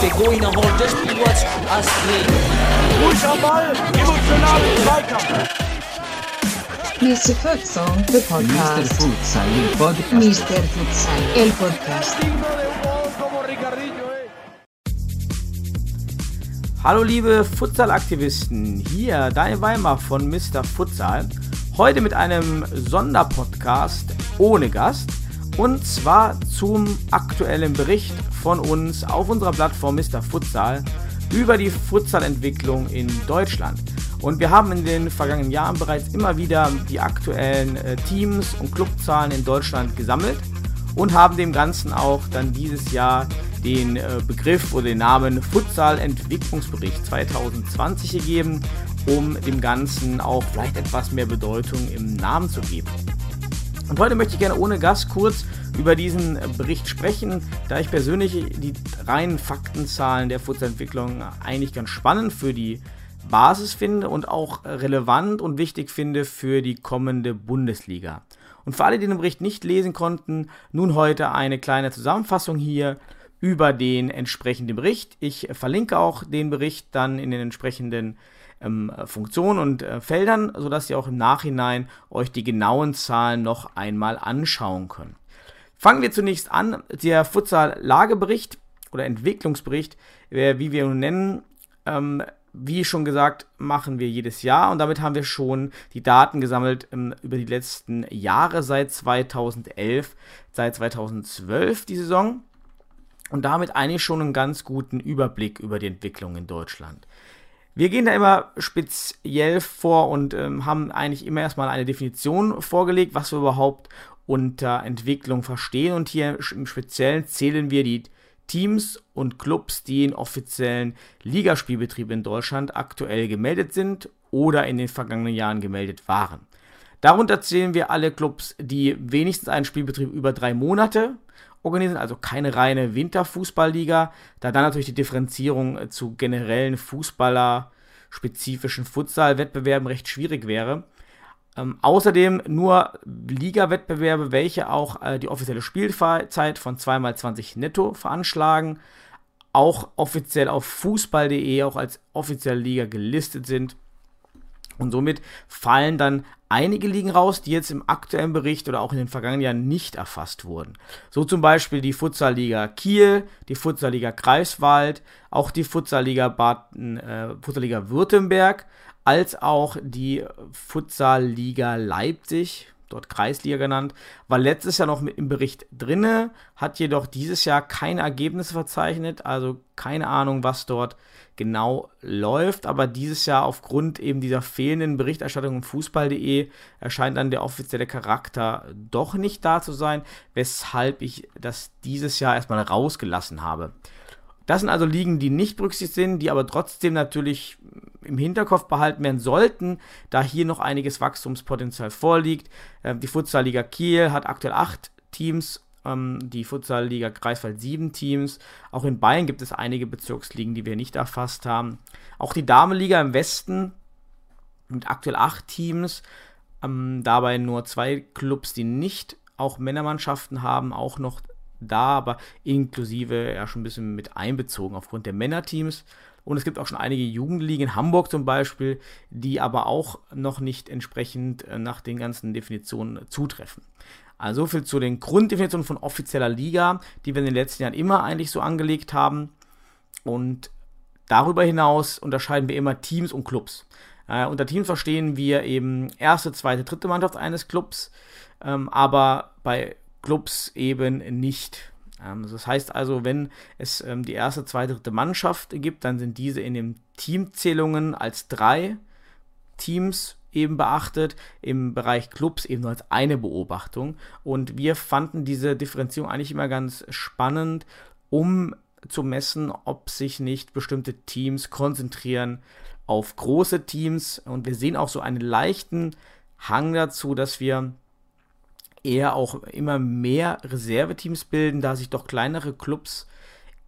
Pegou Ball, Zweikampf. Mr. Futsal, the Mr. podcast. Futsal, il podcast. Mr. Futsal, el podcast. Hallo liebe Futsal-Aktivisten, hier Daniel Weimar von Mr. Futsal. Heute mit einem Sonderpodcast ohne Gast und zwar zum aktuellen Bericht von uns auf unserer Plattform Mr. Futsal über die Futsal-Entwicklung in Deutschland. Und wir haben in den vergangenen Jahren bereits immer wieder die aktuellen äh, Teams und Clubzahlen in Deutschland gesammelt und haben dem Ganzen auch dann dieses Jahr den äh, Begriff oder den Namen Futsal Entwicklungsbericht 2020 gegeben, um dem Ganzen auch vielleicht etwas mehr Bedeutung im Namen zu geben. Und heute möchte ich gerne ohne Gast kurz über diesen äh, Bericht sprechen, da ich persönlich die reinen Faktenzahlen der Futsalentwicklung eigentlich ganz spannend für die Basis finde und auch relevant und wichtig finde für die kommende Bundesliga. Und für alle, die den Bericht nicht lesen konnten, nun heute eine kleine Zusammenfassung hier über den entsprechenden Bericht. Ich verlinke auch den Bericht dann in den entsprechenden ähm, Funktionen und äh, Feldern, sodass ihr auch im Nachhinein euch die genauen Zahlen noch einmal anschauen könnt. Fangen wir zunächst an. Der Futsal-Lagebericht oder Entwicklungsbericht, äh, wie wir ihn nennen, ähm, wie schon gesagt, machen wir jedes Jahr und damit haben wir schon die Daten gesammelt ähm, über die letzten Jahre seit 2011, seit 2012 die Saison und damit eigentlich schon einen ganz guten Überblick über die Entwicklung in Deutschland. Wir gehen da immer speziell vor und ähm, haben eigentlich immer erstmal eine Definition vorgelegt, was wir überhaupt unter Entwicklung verstehen. Und hier im Speziellen zählen wir die Teams und Clubs, die in offiziellen Ligaspielbetrieb in Deutschland aktuell gemeldet sind oder in den vergangenen Jahren gemeldet waren. Darunter zählen wir alle Clubs, die wenigstens einen Spielbetrieb über drei Monate organisieren, also keine reine Winterfußballliga, da dann natürlich die Differenzierung äh, zu generellen Fußballer-spezifischen Futsal-Wettbewerben recht schwierig wäre. Ähm, außerdem nur Liga-Wettbewerbe, welche auch äh, die offizielle Spielzeit von 2x20 netto veranschlagen, auch offiziell auf fußball.de auch als offizielle Liga gelistet sind. Und somit fallen dann einige Ligen raus, die jetzt im aktuellen Bericht oder auch in den vergangenen Jahren nicht erfasst wurden. So zum Beispiel die Futsalliga Kiel, die Futsalliga Greifswald, auch die Futsalliga Baden, äh, Futsalliga Württemberg, als auch die Futsalliga Leipzig, dort Kreisliga genannt, war letztes Jahr noch mit im Bericht drinne, hat jedoch dieses Jahr keine Ergebnisse verzeichnet, also keine Ahnung, was dort genau läuft, aber dieses Jahr aufgrund eben dieser fehlenden Berichterstattung im Fußball.de erscheint dann der offizielle Charakter doch nicht da zu sein, weshalb ich das dieses Jahr erstmal rausgelassen habe. Das sind also Ligen, die nicht berücksichtigt sind, die aber trotzdem natürlich im Hinterkopf behalten werden sollten, da hier noch einiges Wachstumspotenzial vorliegt. Ähm, die Futsalliga Kiel hat aktuell acht Teams, ähm, die Futsalliga Greifswald sieben Teams. Auch in Bayern gibt es einige Bezirksligen, die wir nicht erfasst haben. Auch die Damenliga im Westen mit aktuell acht Teams, ähm, dabei nur zwei Clubs, die nicht auch Männermannschaften haben, auch noch da, aber inklusive ja schon ein bisschen mit einbezogen aufgrund der Männerteams. Und es gibt auch schon einige Jugendligen in Hamburg zum Beispiel, die aber auch noch nicht entsprechend äh, nach den ganzen Definitionen zutreffen. Also so viel zu den Grunddefinitionen von offizieller Liga, die wir in den letzten Jahren immer eigentlich so angelegt haben. Und darüber hinaus unterscheiden wir immer Teams und Clubs. Äh, unter Teams verstehen wir eben erste, zweite, dritte Mannschaft eines Clubs, ähm, aber bei Clubs eben nicht. Ähm, das heißt also, wenn es ähm, die erste, zweite, dritte Mannschaft gibt, dann sind diese in den Teamzählungen als drei Teams eben beachtet, im Bereich Clubs eben nur als eine Beobachtung. Und wir fanden diese Differenzierung eigentlich immer ganz spannend, um zu messen, ob sich nicht bestimmte Teams konzentrieren auf große Teams. Und wir sehen auch so einen leichten Hang dazu, dass wir eher auch immer mehr Reserveteams bilden, da sich doch kleinere Clubs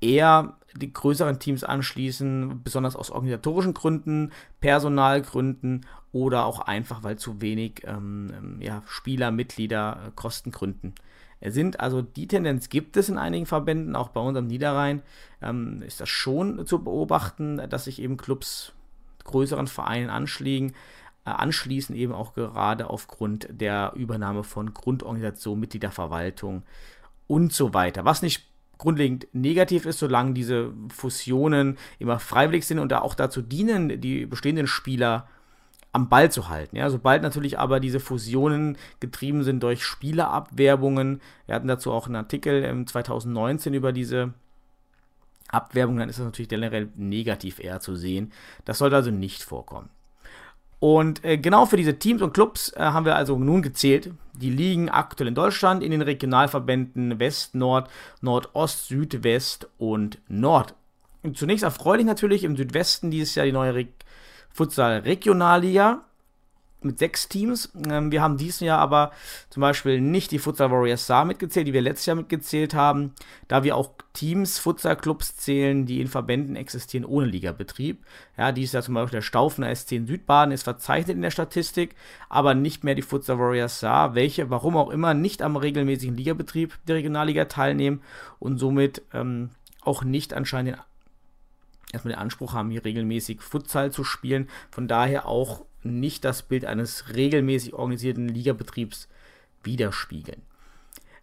eher die größeren Teams anschließen, besonders aus organisatorischen Gründen, Personalgründen oder auch einfach, weil zu wenig ähm, ähm ja, Spieler, Mitglieder, äh, Kostengründen sind. Also die Tendenz gibt es in einigen Verbänden, auch bei uns am Niederrhein ähm, ist das schon zu beobachten, dass sich eben Clubs größeren Vereinen anschließen, äh, anschließen eben auch gerade aufgrund der Übernahme von Grundorganisation, Mitgliederverwaltung und so weiter. Was nicht grundlegend negativ ist, solange diese Fusionen immer freiwillig sind und da auch dazu dienen, die bestehenden Spieler am Ball zu halten. Ja, sobald natürlich aber diese Fusionen getrieben sind durch Spielerabwerbungen, wir hatten dazu auch einen Artikel im 2019 über diese Abwerbung, dann ist das natürlich generell negativ eher zu sehen. Das sollte also nicht vorkommen. Und äh, genau für diese Teams und Clubs äh, haben wir also nun gezählt. Die liegen aktuell in Deutschland in den Regionalverbänden West, Nord, Nordost, Südwest und Nord. Und zunächst erfreulich natürlich im Südwesten dieses Jahr die neue Re Futsal Regionalliga mit sechs Teams. Ähm, wir haben dieses Jahr aber zum Beispiel nicht die Futsal Warriors Saar mitgezählt, die wir letztes Jahr mitgezählt haben, da wir auch Teams, Futsal-Clubs zählen, die in Verbänden existieren ohne Ligabetrieb. Ja, dies Jahr zum Beispiel der Staufener SC in Südbaden ist verzeichnet in der Statistik, aber nicht mehr die Futsal Warriors Saar, welche, warum auch immer, nicht am regelmäßigen Ligabetrieb der Regionalliga teilnehmen und somit ähm, auch nicht anscheinend erstmal den Anspruch haben, hier regelmäßig Futsal zu spielen. Von daher auch nicht das Bild eines regelmäßig organisierten Ligabetriebs widerspiegeln.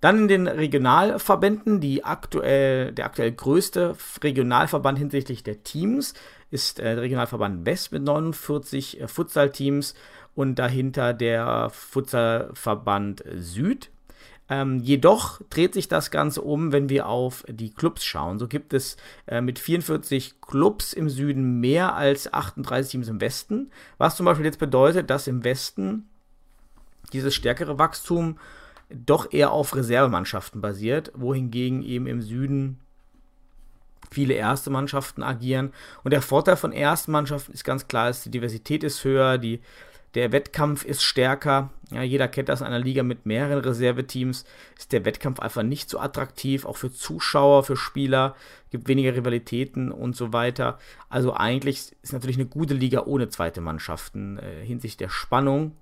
Dann in den Regionalverbänden, die aktuell, der aktuell größte Regionalverband hinsichtlich der Teams ist äh, der Regionalverband West mit 49 äh, Futsal-Teams und dahinter der Futsalverband Süd ähm, jedoch dreht sich das Ganze um, wenn wir auf die Clubs schauen. So gibt es äh, mit 44 Clubs im Süden mehr als 38 Teams im Westen, was zum Beispiel jetzt bedeutet, dass im Westen dieses stärkere Wachstum doch eher auf Reservemannschaften basiert, wohingegen eben im Süden viele erste Mannschaften agieren. Und der Vorteil von ersten Mannschaften ist ganz klar, dass die Diversität ist höher, die der Wettkampf ist stärker. Ja, jeder kennt das in einer Liga mit mehreren Reserveteams. Ist der Wettkampf einfach nicht so attraktiv, auch für Zuschauer, für Spieler. Gibt weniger Rivalitäten und so weiter. Also eigentlich ist natürlich eine gute Liga ohne zweite Mannschaften äh, hinsichtlich der Spannung.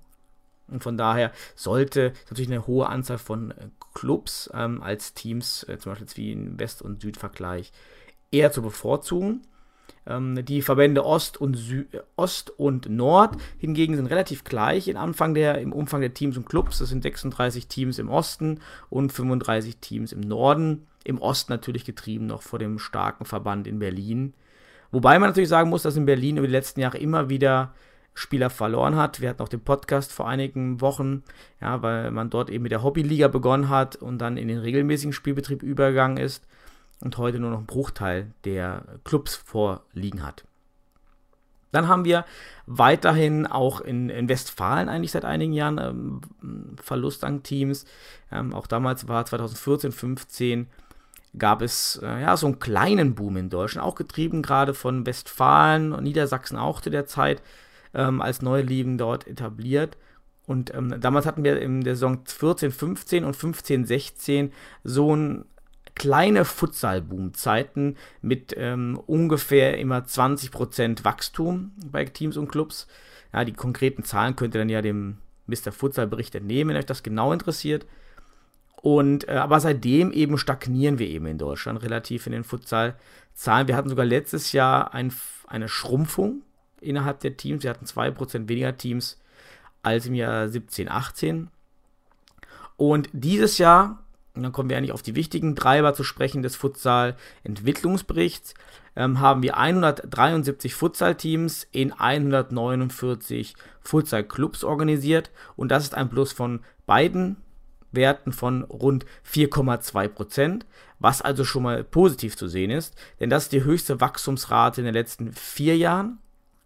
Und von daher sollte natürlich eine hohe Anzahl von äh, Clubs ähm, als Teams, äh, zum Beispiel wie im West- und Südvergleich, eher zu bevorzugen. Ähm, die Verbände Ost und, Sü Ost und Nord hingegen sind relativ gleich in Anfang der, im Umfang der Teams und Clubs. Das sind 36 Teams im Osten und 35 Teams im Norden. Im Osten natürlich getrieben noch vor dem starken Verband in Berlin. Wobei man natürlich sagen muss, dass in Berlin über die letzten Jahre immer wieder Spieler verloren hat. Wir hatten auch den Podcast vor einigen Wochen, ja, weil man dort eben mit der Hobbyliga begonnen hat und dann in den regelmäßigen Spielbetrieb übergegangen ist und heute nur noch einen Bruchteil der Clubs vorliegen hat. Dann haben wir weiterhin auch in, in Westfalen eigentlich seit einigen Jahren ähm, Verlust an Teams. Ähm, auch damals war 2014, 15 gab es äh, ja so einen kleinen Boom in Deutschland, auch getrieben gerade von Westfalen und Niedersachsen auch zu der Zeit ähm, als neue Ligen dort etabliert. Und ähm, damals hatten wir in der Saison 14, 15 und 15, 16 so ein kleine Futsal-Boom-Zeiten mit ähm, ungefähr immer 20% Wachstum bei Teams und Clubs. Ja, die konkreten Zahlen könnt ihr dann ja dem Mr. Futsal-Bericht entnehmen, wenn euch das genau interessiert. Und, äh, aber seitdem eben stagnieren wir eben in Deutschland relativ in den Futsal-Zahlen. Wir hatten sogar letztes Jahr ein, eine Schrumpfung innerhalb der Teams. Wir hatten 2% weniger Teams als im Jahr 17, 18. Und dieses Jahr und dann kommen wir eigentlich auf die wichtigen Treiber zu sprechen des Futsal-Entwicklungsberichts, ähm, haben wir 173 Futsal-Teams in 149 Futsal-Clubs organisiert. Und das ist ein Plus von beiden Werten von rund 4,2 Prozent, was also schon mal positiv zu sehen ist, denn das ist die höchste Wachstumsrate in den letzten vier Jahren,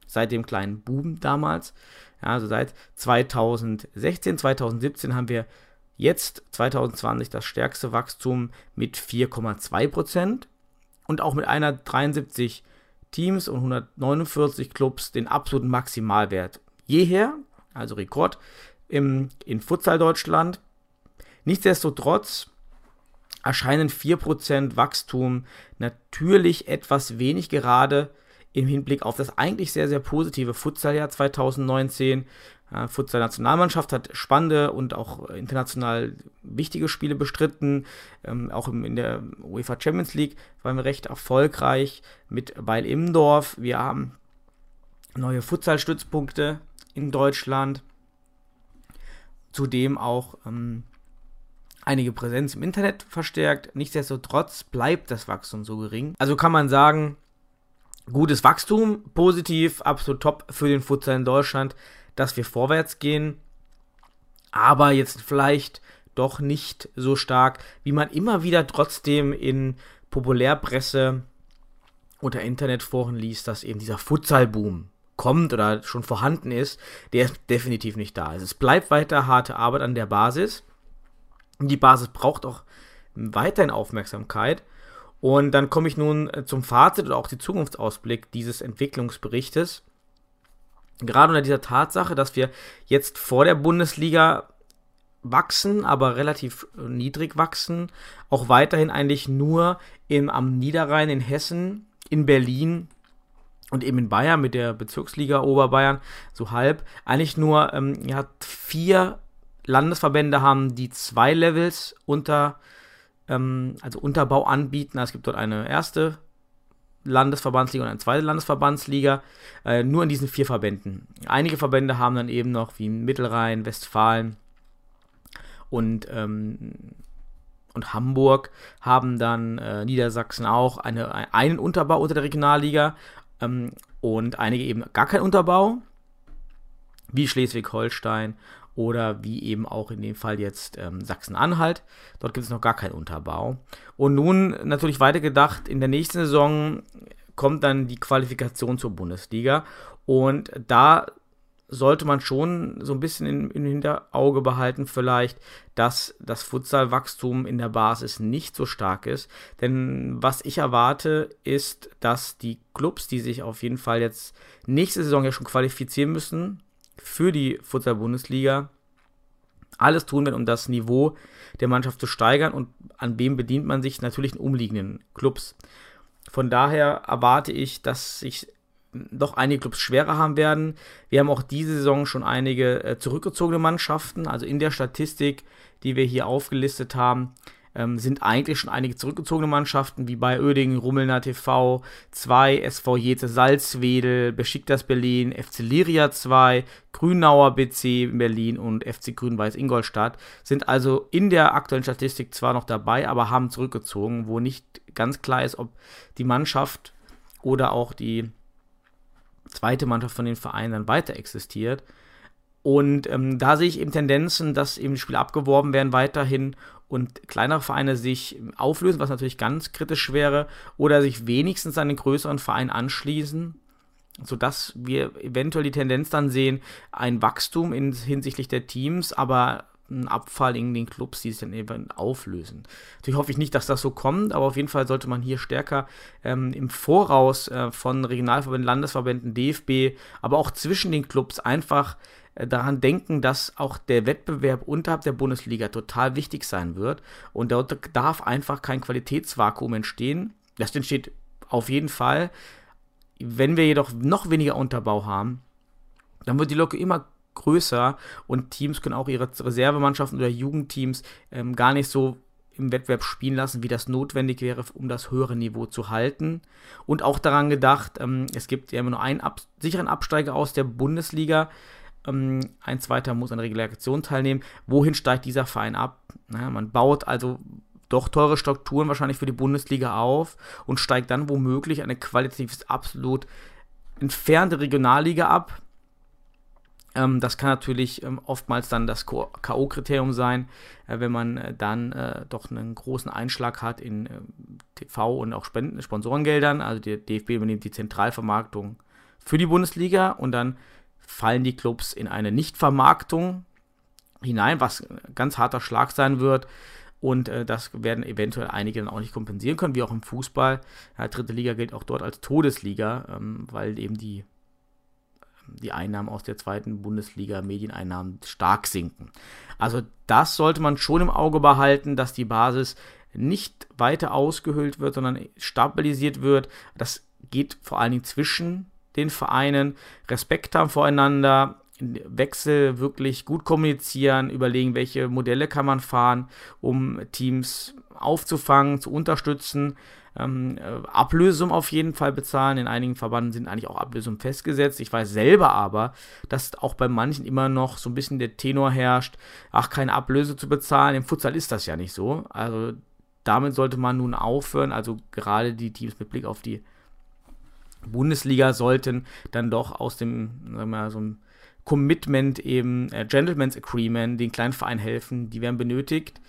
seit dem kleinen Boom damals. Ja, also seit 2016, 2017 haben wir Jetzt 2020 das stärkste Wachstum mit 4,2 Prozent und auch mit 173 Teams und 149 Clubs den absoluten Maximalwert jeher, also Rekord im, in Futsal Deutschland. Nichtsdestotrotz erscheinen 4% Wachstum natürlich etwas wenig gerade im Hinblick auf das eigentlich sehr, sehr positive Futsaljahr 2019. Futsal-Nationalmannschaft hat spannende und auch international wichtige Spiele bestritten. Ähm, auch im, in der UEFA Champions League waren wir recht erfolgreich mit Weil Immendorf. Wir haben neue Futsal-Stützpunkte in Deutschland. Zudem auch ähm, einige Präsenz im Internet verstärkt. Nichtsdestotrotz bleibt das Wachstum so gering. Also kann man sagen, gutes Wachstum, positiv, absolut top für den Futsal in Deutschland, dass wir vorwärts gehen. Aber jetzt vielleicht doch nicht so stark, wie man immer wieder trotzdem in Populärpresse oder Internetforen liest, dass eben dieser Futsal-Boom kommt oder schon vorhanden ist, der ist definitiv nicht da. Also es bleibt weiter harte Arbeit an der Basis. Die Basis braucht auch weiterhin Aufmerksamkeit. Und dann komme ich nun zum Fazit oder auch die Zukunftsausblick dieses Entwicklungsberichtes. Gerade unter dieser Tatsache, dass wir jetzt vor der Bundesliga wachsen, aber relativ äh, niedrig wachsen, auch weiterhin eigentlich nur im, am Niederrhein in Hessen, in Berlin und eben in Bayern mit der Bezirksliga Oberbayern so halb, eigentlich nur ähm, ja, vier Landesverbände haben, die zwei Levels unter, ähm, also Unterbau anbieten. Es gibt dort eine erste Landesverbandsliga und eine zweite Landesverbandsliga, äh, nur in diesen vier Verbänden. Einige Verbände haben dann eben noch wie Mittelrhein, Westfalen und, ähm, und Hamburg haben dann äh, Niedersachsen auch eine, einen Unterbau unter der Regionalliga ähm, und einige eben gar keinen Unterbau, wie Schleswig-Holstein oder wie eben auch in dem Fall jetzt ähm, Sachsen-Anhalt. Dort gibt es noch gar keinen Unterbau. Und nun natürlich weitergedacht, in der nächsten Saison kommt dann die Qualifikation zur Bundesliga und da sollte man schon so ein bisschen im, Hinterauge behalten, vielleicht, dass das Futsalwachstum in der Basis nicht so stark ist. Denn was ich erwarte, ist, dass die Clubs, die sich auf jeden Fall jetzt nächste Saison ja schon qualifizieren müssen, für die Futsal-Bundesliga alles tun werden, um das Niveau der Mannschaft zu steigern und an wem bedient man sich natürlich in umliegenden Clubs. Von daher erwarte ich, dass sich doch einige Clubs schwerer haben werden. Wir haben auch diese Saison schon einige äh, zurückgezogene Mannschaften, also in der Statistik, die wir hier aufgelistet haben, ähm, sind eigentlich schon einige zurückgezogene Mannschaften, wie bei Oedingen, Rummelner TV 2, SV Jete Salzwedel, Besiktas Berlin, FC Liria 2, Grünauer BC in Berlin und FC Grün-Weiß Ingolstadt, sind also in der aktuellen Statistik zwar noch dabei, aber haben zurückgezogen, wo nicht ganz klar ist, ob die Mannschaft oder auch die zweite Mannschaft von den Vereinen dann weiter existiert. Und ähm, da sehe ich eben Tendenzen, dass eben Spiele abgeworben werden weiterhin und kleinere Vereine sich auflösen, was natürlich ganz kritisch wäre, oder sich wenigstens an den größeren Verein anschließen, sodass wir eventuell die Tendenz dann sehen, ein Wachstum in, hinsichtlich der Teams, aber ein Abfall in den Clubs, die sich dann eben auflösen. Natürlich hoffe ich nicht, dass das so kommt, aber auf jeden Fall sollte man hier stärker ähm, im Voraus äh, von Regionalverbänden, Landesverbänden, DFB, aber auch zwischen den Clubs einfach daran denken, dass auch der Wettbewerb unterhalb der Bundesliga total wichtig sein wird und dort darf einfach kein Qualitätsvakuum entstehen. Das entsteht auf jeden Fall. Wenn wir jedoch noch weniger Unterbau haben, dann wird die Locke immer größer und Teams können auch ihre Reservemannschaften oder Jugendteams ähm, gar nicht so im Wettbewerb spielen lassen, wie das notwendig wäre, um das höhere Niveau zu halten. Und auch daran gedacht, ähm, es gibt ja immer nur einen ab sicheren Absteiger aus der Bundesliga. Ähm, ein zweiter muss an der Relegation teilnehmen. Wohin steigt dieser Verein ab? Na, man baut also doch teure Strukturen wahrscheinlich für die Bundesliga auf und steigt dann womöglich eine qualitativ absolut entfernte Regionalliga ab. Ähm, das kann natürlich ähm, oftmals dann das K.O.-Kriterium sein, äh, wenn man äh, dann äh, doch einen großen Einschlag hat in äh, TV und auch Spenden, Sponsorengeldern. Also der DFB übernimmt die Zentralvermarktung für die Bundesliga und dann fallen die Clubs in eine Nichtvermarktung hinein, was ein ganz harter Schlag sein wird. Und äh, das werden eventuell einige dann auch nicht kompensieren können, wie auch im Fußball. Ja, dritte Liga gilt auch dort als Todesliga, ähm, weil eben die, die Einnahmen aus der zweiten Bundesliga, Medieneinnahmen, stark sinken. Also das sollte man schon im Auge behalten, dass die Basis nicht weiter ausgehöhlt wird, sondern stabilisiert wird. Das geht vor allen Dingen zwischen den Vereinen, Respekt haben voreinander, Wechsel wirklich gut kommunizieren, überlegen, welche Modelle kann man fahren, um Teams aufzufangen, zu unterstützen. Ähm, äh, Ablösung auf jeden Fall bezahlen. In einigen Verbanden sind eigentlich auch Ablösungen festgesetzt. Ich weiß selber aber, dass auch bei manchen immer noch so ein bisschen der Tenor herrscht, ach, keine Ablöse zu bezahlen. Im Futsal ist das ja nicht so. Also damit sollte man nun aufhören. Also gerade die Teams mit Blick auf die Bundesliga sollten dann doch aus dem, sagen wir mal, so einem Commitment eben, äh, Gentleman's Agreement, den kleinen Verein helfen, die werden benötigt.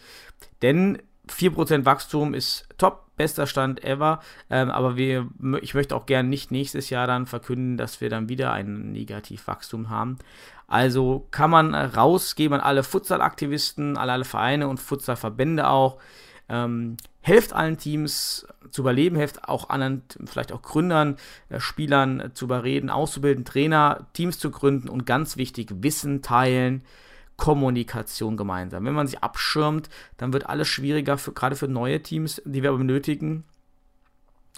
Denn 4% Wachstum ist top, bester Stand ever. Ähm, aber wir, ich möchte auch gerne nicht nächstes Jahr dann verkünden, dass wir dann wieder ein Negativwachstum haben. Also kann man rausgeben an alle Futsal-Aktivisten, alle, alle Vereine und Futsal-Verbände auch. Ähm, helft allen Teams zu überleben, helft auch anderen, vielleicht auch Gründern, äh, Spielern zu überreden, auszubilden, Trainer, Teams zu gründen und ganz wichtig, Wissen teilen, Kommunikation gemeinsam. Wenn man sich abschirmt, dann wird alles schwieriger, für, gerade für neue Teams, die wir aber benötigen.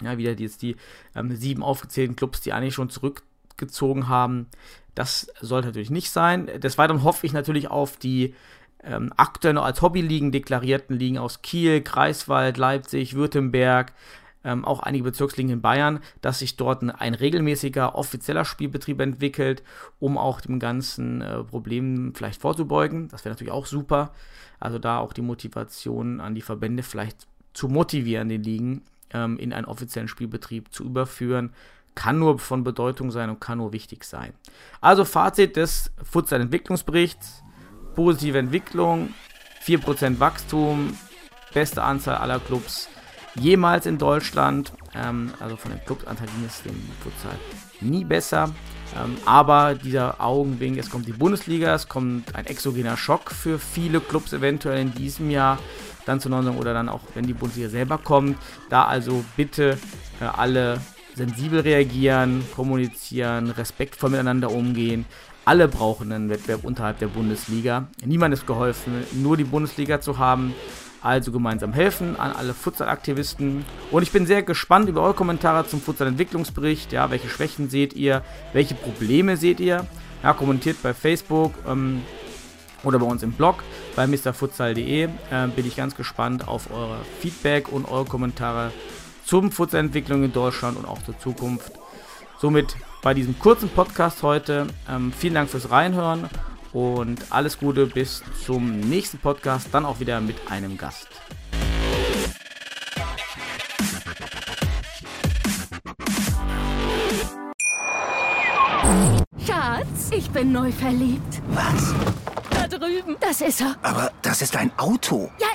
Ja, wieder jetzt die ähm, sieben aufgezählten Clubs, die eigentlich schon zurückgezogen haben. Das sollte natürlich nicht sein. Des Weiteren hoffe ich natürlich auf die ähm, noch als Hobbyligen deklarierten Ligen aus Kiel, Greifswald, Leipzig, Württemberg, ähm, auch einige Bezirksligen in Bayern, dass sich dort ein, ein regelmäßiger offizieller Spielbetrieb entwickelt, um auch dem ganzen äh, Problem vielleicht vorzubeugen. Das wäre natürlich auch super. Also da auch die Motivation an die Verbände vielleicht zu motivieren, den Ligen ähm, in einen offiziellen Spielbetrieb zu überführen, kann nur von Bedeutung sein und kann nur wichtig sein. Also Fazit des Futsal-Entwicklungsberichts positive Entwicklung, 4% Wachstum, beste Anzahl aller Clubs jemals in Deutschland. Ähm, also von den Clubsanteil ging es dem Futsal nie besser. Ähm, aber dieser Augenwink, es kommt die Bundesliga, es kommt ein exogener Schock für viele Clubs eventuell in diesem Jahr dann zu Nordung oder dann auch, wenn die Bundesliga selber kommt. Da also bitte äh, alle sensibel reagieren, kommunizieren, respektvoll miteinander umgehen. Alle brauchen einen Wettbewerb unterhalb der Bundesliga. Niemand ist geholfen, nur die Bundesliga zu haben. Also gemeinsam helfen an alle Futsal-Aktivisten. Und ich bin sehr gespannt über eure Kommentare zum Futsal-Entwicklungsbericht. Ja, welche Schwächen seht ihr? Welche Probleme seht ihr? Ja, kommentiert bei Facebook ähm, oder bei uns im Blog bei mrfutsal.de. Äh, bin ich ganz gespannt auf eure Feedback und eure Kommentare zum Futsal-Entwicklung in Deutschland und auch zur Zukunft. Somit bei diesem kurzen Podcast heute. Ähm, vielen Dank fürs Reinhören und alles Gute bis zum nächsten Podcast, dann auch wieder mit einem Gast. Schatz, ich bin neu verliebt. Was? Da drüben. Das ist er. Aber das ist ein Auto. Ja,